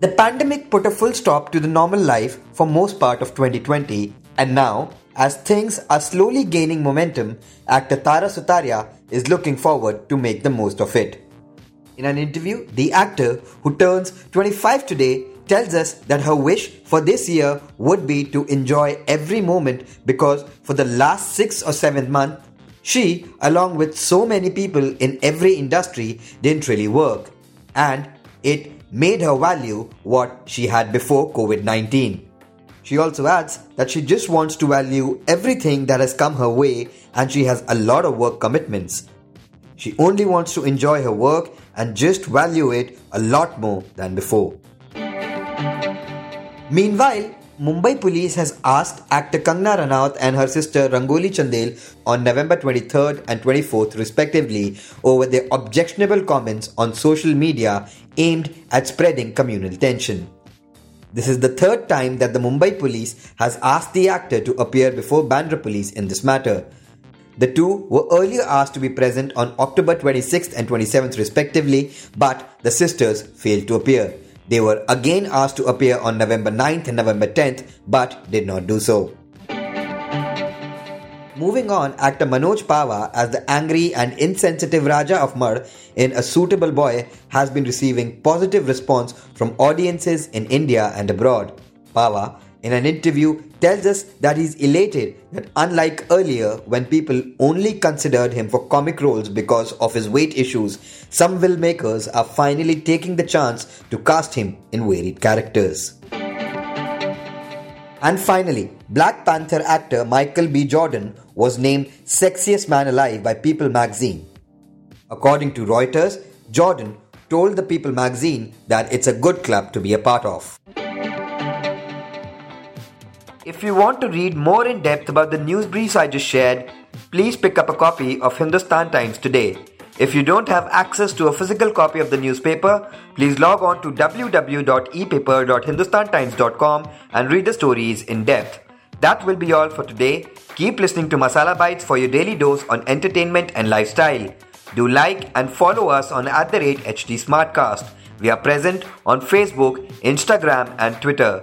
The pandemic put a full stop to the normal life for most part of 2020 and now, as things are slowly gaining momentum, actor Tara Sutaria is looking forward to make the most of it. In an interview, the actor, who turns 25 today, tells us that her wish for this year would be to enjoy every moment because for the last six or seven months, she, along with so many people in every industry, didn't really work. And it made her value what she had before COVID 19. She also adds that she just wants to value everything that has come her way and she has a lot of work commitments. She only wants to enjoy her work and just value it a lot more than before. Meanwhile, Mumbai police has asked actor Kangana Ranaut and her sister Rangoli Chandel on November 23rd and 24th respectively over their objectionable comments on social media aimed at spreading communal tension. This is the third time that the Mumbai police has asked the actor to appear before Bandra police in this matter. The two were earlier asked to be present on October 26th and 27th respectively, but the sisters failed to appear. They were again asked to appear on November 9th and November 10th but did not do so. Moving on, actor Manoj Pahwa as the angry and insensitive Raja of Marh in A Suitable Boy has been receiving positive response from audiences in India and abroad. Pahwa in an interview tells us that he's elated that unlike earlier when people only considered him for comic roles because of his weight issues, some filmmakers are finally taking the chance to cast him in varied characters. And finally, Black Panther actor Michael B. Jordan was named Sexiest Man Alive by People magazine. According to Reuters, Jordan told the People magazine that it's a good club to be a part of. If you want to read more in depth about the news briefs I just shared, please pick up a copy of Hindustan Times today. If you don't have access to a physical copy of the newspaper, please log on to www.epaper.hindustantimes.com and read the stories in depth. That will be all for today. Keep listening to Masala Bites for your daily dose on entertainment and lifestyle. Do like and follow us on at the rate HT Smartcast. We are present on Facebook, Instagram, and Twitter.